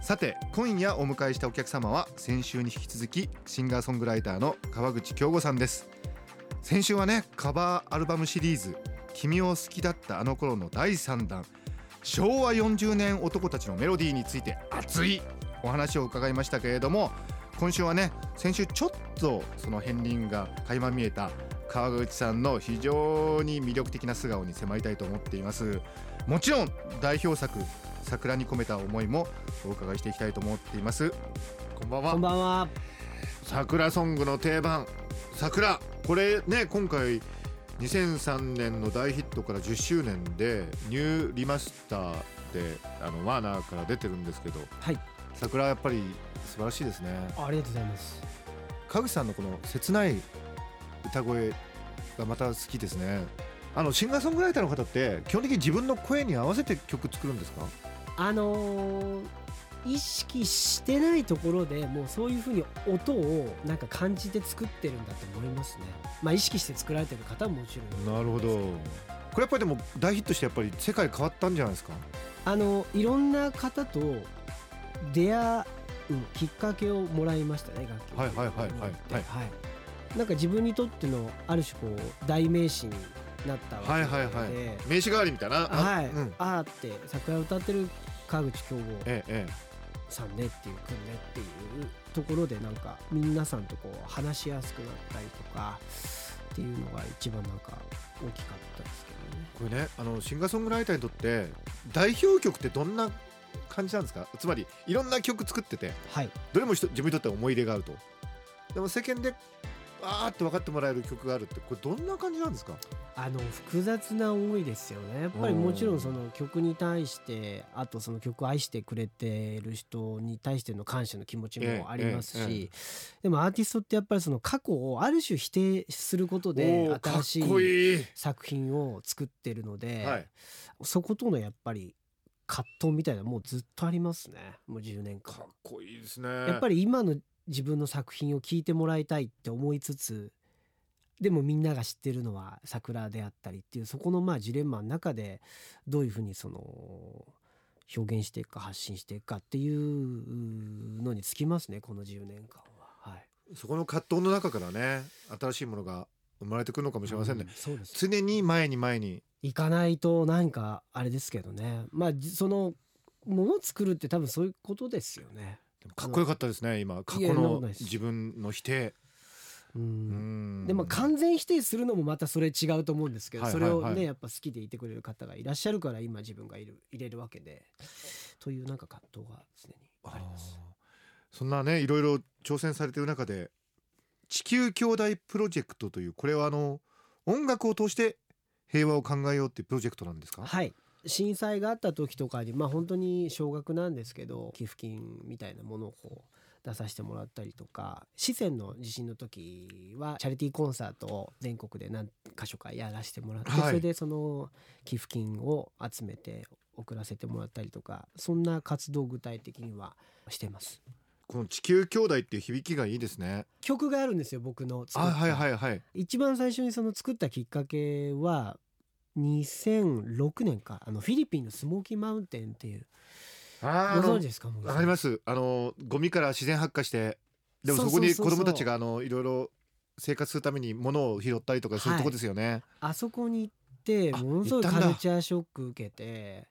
さて今夜お迎えしたお客様は先週に引き続きシンガーソングライターの川口京吾さんです。先週はねカバーアルバムシリーズ君を好きだったあの頃の第3弾昭和40年男たちのメロディーについて熱いお話を伺いましたけれども今週はね先週ちょっとその片鱗が垣間見えた川口さんの非常に魅力的な素顔に迫りたいと思っています。もちろん代表作桜に込めた思いもお伺いしていきたいと思っています。こんばんは。こんばんは。桜ソングの定番。桜。これね今回2003年の大ヒットから10周年でニューリマスターであのワーナーから出てるんですけど。はい。桜やっぱり素晴らしいですね。ありがとうございます。川口さんのこの切ない歌声がまた好きですねあのシンガーソングライターの方って基本的に自分の声に合わせて曲作るんですか？あのー意識してないところでもうそういうふうに音をなんか感じて作ってるんだと思いますね。まあ意識して作られてる方ももちろん。なるほど。これやっぱりでも大ヒットしてやっぱり世界変わったんじゃないですか？あのいろんな方と出会うきっかけをもらいましたね楽曲はいはいはいはいはい。はい。なんか自分にとってのある種こう代名詞になったわけで、はいはいはい。名刺代わりみたいな？あはい、うん、あーって桜歌ってる川口京吾さんねっていうくんねっていうところでなんか皆さんとこう話しやすくなったりとかっていうのが一番なんか大きかったですけどね。えこれねあのシンガーソングライターにとって代表曲ってどんな感じなんですか？つまりいろんな曲作っててはい、どれも人自分にとっては思い入れがあると。でも世間であーって分かってもらえる曲があるってこれどんな感じなんですか？あの複雑な思いですよね。やっぱりもちろんその曲に対してあとその曲を愛してくれてる人に対しての感謝の気持ちもありますしでもアーティストってやっぱりその過去をある種否定することで新しこい作品を作ってるので、はい。そことのやっぱり葛藤みたいなのもうずっとありますね。もう10年間。かっこいいですね。やっぱり今の自分の作品を聴いてもらいたいって思いつつでもみんなが知ってるのは桜であったりっていうそこのまあジレンマの中でどういうふうにその表現していくか発信していくかっていうのにつきますねこの10年間は。はい、そこの葛藤の中からね新しいものが生まれてくるのかもしれませんね。う、そうです。常に前に前に。行かないとなんかあれですけどね。まあじそのものを作るって多分そういうことですよね。でもかっこよかったですね今。過去の自分の否定。ううん。んでも完全否定するのもまたそれ違うと思うんですけど、はいそれをねやっぱ好きでいてくれる方がいらっしゃるから今自分がいる入れるわけでというなんか葛藤が常にあります。そんなねいろいろ挑戦されている中で地球兄弟プロジェクトというこれはあの音楽を通して平和を考えようっていうプロジェクトなんですか？はい震災があった時とかにまあ本当に少額なんですけど寄付金みたいなものをこう出させてもらったりとか四川の地震の時はチャリティーコンサートを全国で何箇所かやらせてもらって、はい。それでその寄付金を集めて送らせてもらったりとかそんな活動を具体的にはしてます。この地球兄弟っていう響きがいいですね。曲があるんですよ僕のあはいはいはい。一番最初にその作ったきっかけは2006年かあのフィリピンのスモーキーマウンテンっていう。あご存知ですかわかります。あのゴミから自然発火してでもそこに子供たちがあのいろいろ生活するために物を拾ったりとかそういうとこですよね、あそこに行ってあものすごいカルチャーショック受けて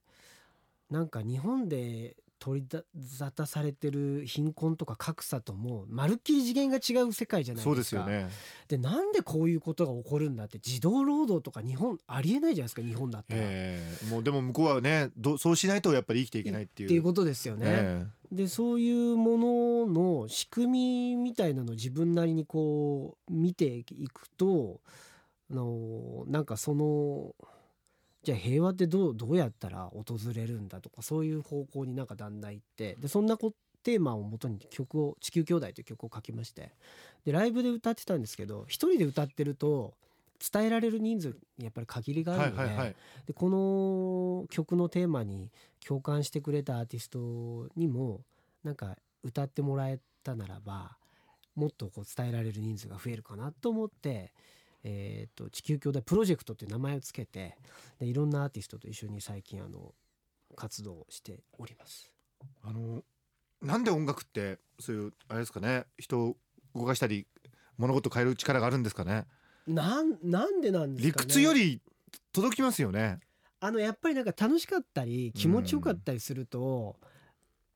なんか日本で取り沙汰されてる貧困とか格差ともまるっきり次元が違う世界じゃないですか。そうですよね。でなんでこういうことが起こるんだって児童労働とか日本ありえないじゃないですか日本だったら、ええ。もうでも向こうはねどそうしないとやっぱり生きていけないっていう。っていうことですよね、え。でそういうものの仕組みみたいなのを自分なりにこう見ていくとあのなんかそのじゃあ平和ってどうどうやったら訪れるんだとかそういう方向になんかだんだん行ってでそんなこテーマをもとに曲を「地球兄弟」という曲を書きまして。でライブで歌ってたんですけど一人で歌ってると伝えられる人数にやっぱり限りがあるので,、はいはいはい。でこの曲のテーマに共感してくれたアーティストにもなんか歌ってもらえたならばもっとこう伝えられる人数が増えるかなと思って、えー、と地球兄弟プロジェクトっていう名前をつけてでいろんなアーティストと一緒に最近あの活動をしております。あのなんで音楽ってそういうあれですかね人を動かしたり物事を変える力があるんですかね？なんなんでなんですね？屈より届きますよね。あのやっぱりなんか楽しかったり気持ちよかったりすると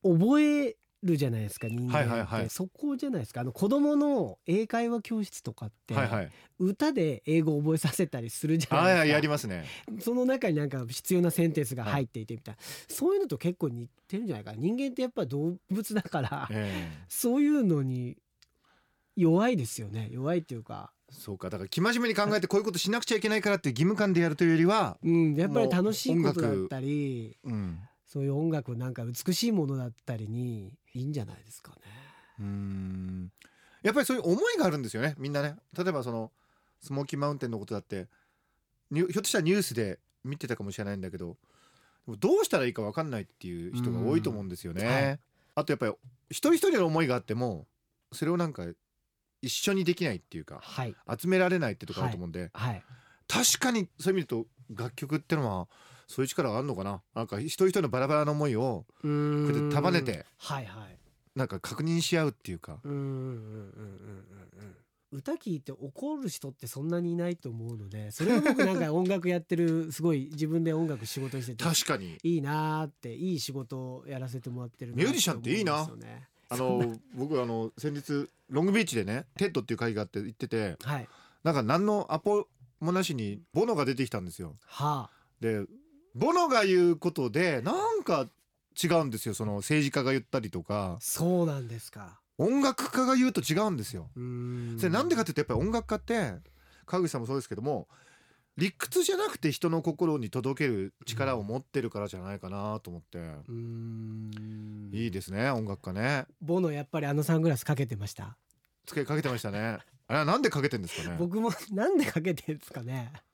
覚えるじゃないですか人間って、はいはいはい。そこじゃないですか。あの子供の英会話教室とかって、はいはい。歌で英語を覚えさせたりするじゃないですか。ああやりますね。その中になんか必要なセンテンスが入っていてみたいな、そういうのと結構似てるんじゃないかな。人間ってやっぱ動物だからええ。そういうのに弱いですよね。弱いっていうか、そうか。だから生真面目に考えてこういうことしなくちゃいけないからって義務感でやるというよりはうん、やっぱり楽しいことだったりうん。そういう音楽なんか美しいものだったりにいいんじゃないですかね。うーん。やっぱりそういう思いがあるんですよね。みんなね。例えばそのスモーキーマウンテンのことだってにひょっとしたらニュースで見てたかもしれないんだけどでもどうしたらいいか分かんないっていう人が多いと思うんですよね。うん。はい。あとやっぱり一人一人の思いがあってもそれをなんか一緒にできないっていうかはい。集められないってところあると思うんで、はい。確かにそういう意味でと楽曲ってのはそういう力があるのかな？なんか一人一人のバラバラな思いをこうやって束ねてはいはい。なんか確認し合うっていうか。うんうんうんうんうんうん。歌聞いて怒る人ってそんなにいないと思うのでそれが僕なんか音楽やってるすごい自分で音楽仕事にしてて確かに。いいなーっていい仕事をやらせてもらってるなミュージシャンっていいな。あの僕あの先日ロングビーチでね TEDっていう会があって行っててはい。なんか何のアポもなしにボノが出てきたんですよ。はあ。でボノが言うことでなんか違うんですよ。その政治家が言ったりとか。そうなんですか。音楽家が言うと違うんですよ。それなんでかっていうとやっぱり音楽家って川口さんもそうですけども理屈じゃなくて人の心に届ける力を持ってるからじゃないかなと思って、うーん。いいですね音楽家ね。ボノやっぱりあのサングラスかけてました？つけかけてましたね。あれはなんでかけてんですかね？僕もなんでかけてんですかね？ん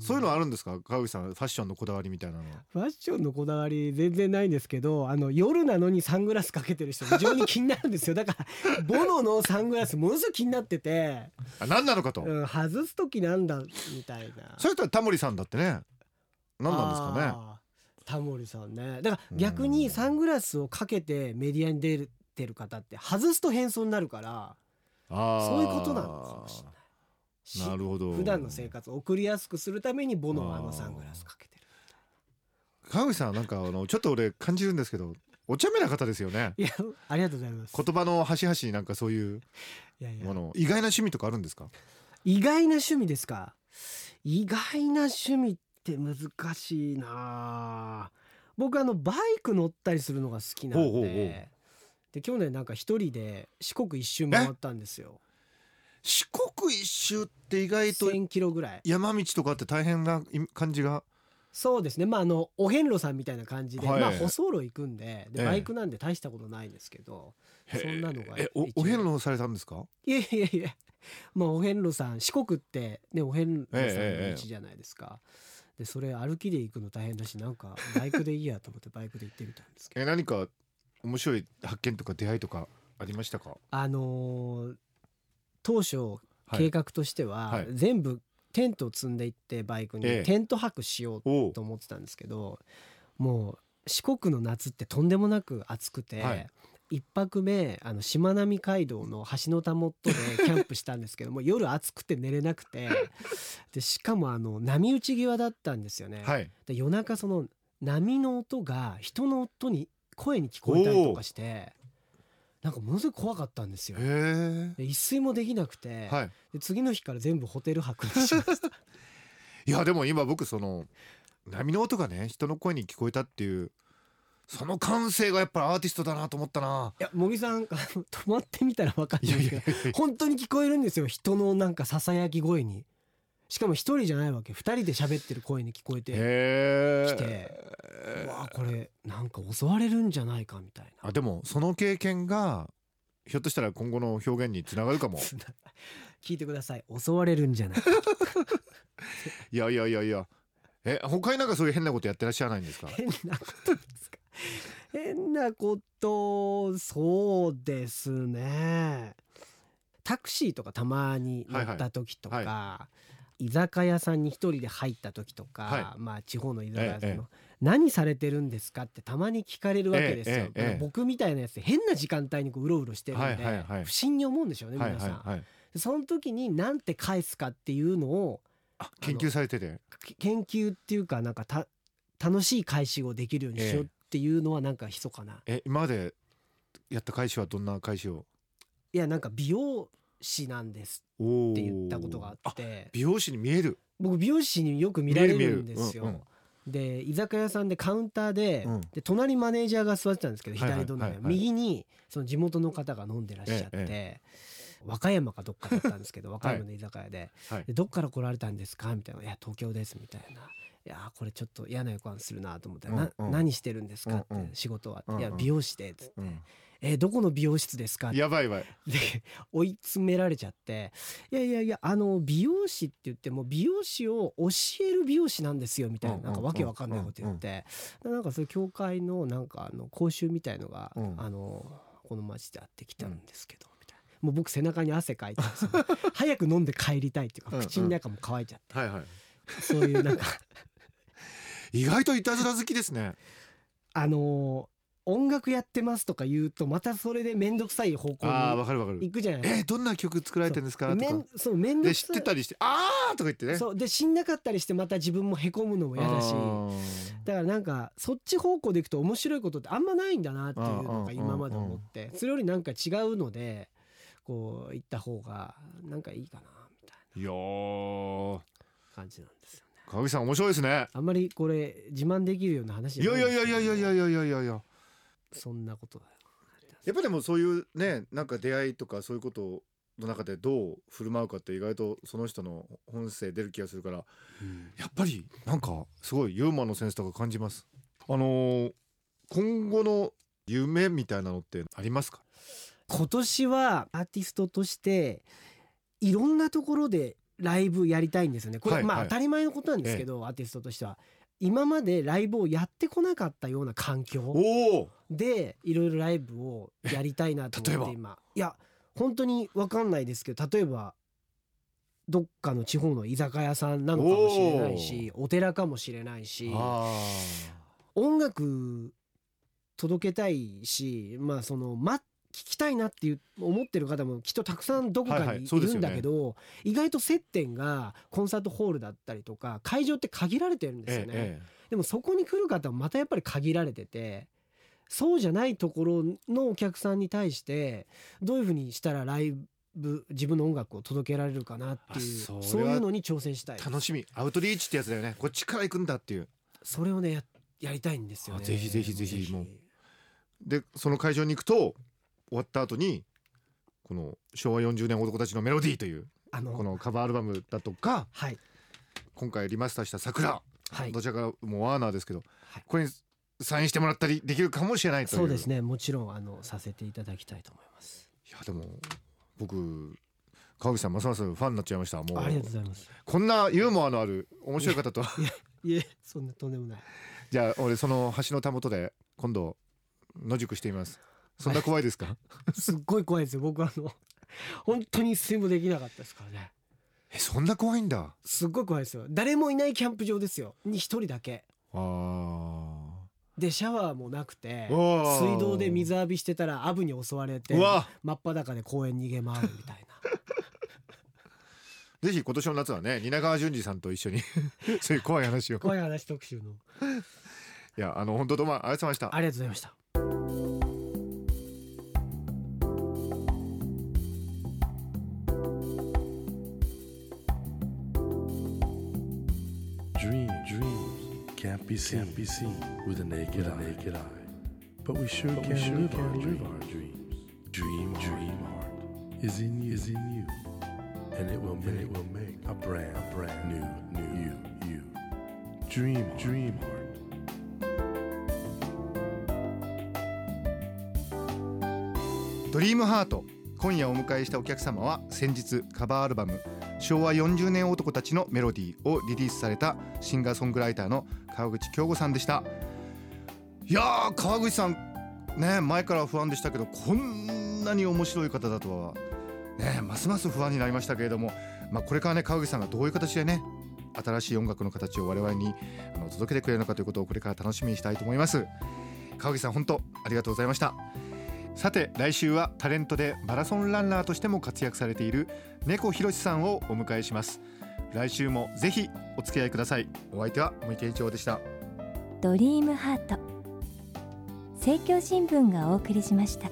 そういうのあるんですか？川口さんファッションのこだわりみたいなのファッションのこだわり全然ないんですけどあの夜なのにサングラスかけてる人非常に気になるんですよ。だからボノのサングラスものすごい気になってて、あ何なのかと、うん、外す時なんだみたいな。それとはタモリさんだってね。何なんですかね？タモリさんね。だから逆にサングラスをかけてメディアに出てる方って外すと変装になるからそういうことなのかもしれないしなるほど。普段の生活を送りやすくするためにボノはあのサングラスかけてる川口さんはなんかあのちょっと俺感じるんですけどお茶目な方ですよね。いやありがとうございます。言葉の端々になんかそういうもの。意外な趣味とかあるんですか？意外な趣味ですか？意外な趣味って難しいな僕あのバイク乗ったりするのが好きなんで。で去年なんか一人で四国一周回ったんですよ四国一周って意外と1000キロぐらい。山道とかって大変な感じが？そうですね。まああのお遍路さんみたいな感じで、はい。まあ舗装路行くんでええ。でバイクなんで大したことないんですけど、そんなのがえおお遍路されたんですか？いやいやいやまあお遍路さん四国ってねお遍路さんのええ道じゃないですか、でそれ歩きで行くの大変だしなんかバイクでいいやと思ってバイクで行ってみたんですけど。え何か面白い発見とか出会いとかありましたか？あのー当初はい計画としては、はい。全部テントを積んでいってバイクに、ええ。テント泊しようと思ってたんですけどもう四国の夏ってとんでもなく暑くて、はい。一泊目あのしまなみ海道の橋のたもとで キャンプしたんですけども夜暑くて寝れなくてでしかもあの波打ち際だったんですよね。はい。で夜中その波の音が人の音に声に聞こえたりとかしてなんかものすごい怖かったんですよ。一睡もできなくて、えはい。で次の日から全部ホテル泊にしました。いやでも今僕その波の音がね人の声に聞こえたっていうその感性がやっぱりアーティストだなと思ったな。いや茂木さん止まってみたら分かるんいやですけど本当に聞こえるんですよ。人のなんかささやき声にしかも一人じゃないわけ。二人で喋ってる声に聞こえてへ来てうわこれなんか襲われるんじゃないかみたいな。あでもその経験がひょっとしたら今後の表現につながるかも。聞いてください。襲われるんじゃないか。いやいやいやいや。え他になんかそういう変なことやってらっしゃらないんですか？変なことですか？変なことそうですね。タクシーとかたまに乗った時とか、はいは居酒屋さんに一人で入った時とか、はまあ地方の居酒屋さんの、ええ何されてるんですかってたまに聞かれるわけですよ、僕みたいなやつ変な時間帯にこううろうろしてるんで、不審に思うんでしょうねはい皆さん、その時に何て返すかっていうのをあ研究されてて。け研究っていうかなんかた楽しい返しをできるようにしようっていうのはなんか密かな、え今までやった返しはどんな返しを？いやなんか美容師なんですおって言ったことがああって。美容師に見える。僕美容師によく見られるるんですよ。見えるで居酒屋さんでカウンターで,、うん。で隣マネージャーが座ってたんですけど左隣、はいはい右にその地元の方が飲んでらっしゃって、え和歌山かどっかだったんですけど 和歌山の居酒屋で,、はい。で「どっから来られたんですか?」みたいな「いや東京です」みたいな。いやーこれちょっと嫌な予感するなと思って、なうんうん。何してるんですかって、うんうん。仕事は、うんうん。いや美容師で」つって。うん「えーどこの美容室ですか?」ってやばいやばい。で追い詰められちゃって「いやいやいやあの美容師って言っても美容師を教える美容師なんですよ」みたいなうんなんかわけわかんないこと言って。なんかそういう教会のなんかあの講習みたいのがうん。あのこの町であってきたんですけどみたいな。もう僕背中に汗かいて 早く飲んで帰りたいっていううんうん。か口の中も乾いちゃって。はいはい。そういうなんか。意外といたずら好きですね。あの音楽やってますとか言うとまたそれで面倒くさい方向ああにわかるわかる。行くじゃない。ですかえどんな曲作られてるんですか？とか。そう面倒くさい。ってたりしてああとか言ってね。そうで死んなかったりしてまた自分もへこむのも嫌だし。だからなんかそっち方向でいくと面白いことってあんまないんだなっていうのが今まで思ってそれよりなんか違うのでこう行った方がなんかいいかなみたいいや感じなんですよね。川口さん面白いですね。あんまりこれ自慢できるような話いやいやいやいやいやいやいややいやいやいやそんなことだよ。やっぱでもそういうねなんか出会いとかそういうことの中でどう振る舞うかって意外とその人の本性出る気がするからやっぱりなんかすごいユーモアのセンスとか感じます。あのー今後の夢みたいなのってありますか？今年はアーティストとしていろんなところでライブやりたいんですよね。これ、まあはい。はい当たり前のことなんですけど、アーティストとしては今までライブをやってこなかったような環境でいろいろライブをやりたいなと思って今。いや本当に分かんないですけど例えばどっかの地方の居酒屋さんなのかもしれないしお寺かもしれないしあ音楽届けたいしまあそのま聞きたいなっていう思ってる方もきっとたくさんどこはいはいかにいるんそうですよね。だけど、意外と接点がコンサートホールだったりとか会場って限られてるんですよね。えでもそこに来る方はまたやっぱり限られててそうじゃないところのお客さんに対してどういうふうにしたらライブ自分の音楽を届けられるかなっていうあそういうのに挑戦したいえ楽しみ。アウトリーチってやつだよね。こっちから行くんだっていう。それをねややりたいんですよね。あぜひぜひぜひ。もう。でその会場に行くと終わった後にこの昭和40年男たちのメロディーというあのこのカバーアルバムだとかはい。今回リマスターした「桜」はい。どちらかもうワーナーですけど、はい。これにサインしてもらったりできるかもしれないという。そうですね。もちろんあのさせていただきたいと思います。いやでも僕川口さんますますファンになっちゃいました。もうありがとうございます。こんなユーモアのある面白い方といえそんなとんでもない。じゃあ俺その橋のたもとで今度野宿してみますそんな怖いですか？すっごい怖いですよ。僕あの本当に睡もできなかったですからね。えそんな怖いんだ？すっごい怖いですよ。誰もいないキャンプ場ですよ。に一人だけ。あでシャワーもなくて水道で水浴びしてたらアブに襲われてうわ。真っ裸で公園逃げ回るみたいな。ぜひ今年の夏はね蜷川淳二さんと一緒に そういう怖い話を。い怖い話特集の。やあの本当どうもありがとうございました。ありがとうございました be seen, can't be seen with a naked, eye. naked eye. But we sure But we can, sure live, can our live dreams. our dreams. Dream, dream heart is in you, is in you. and it will make, it will make a brand, a brand new, new you, you. Dream, dream heart. ドリームハート今夜お迎えしたお客様は先日カバーアルバム昭和40年男たちのメロディーをリリースされたシンガーソングライターの川口京吾さんでした。いやー川口さんね前から不安でしたけどこんなに面白い方だとはねますます不安になりましたけれども、まあ、これからね川口さんがどういう形でね新しい音楽の形を我々にあの届けてくれるのかということをこれから楽しみにしたいと思います。川口さん本当ありがとうございました。さて来週はタレントでマラソンランナーとしても活躍されている猫ひろしさんをお迎えします。来週もぜひお付き合いください。お相手は森健一郎でした。ドリームハート。政教新聞がお送りしました。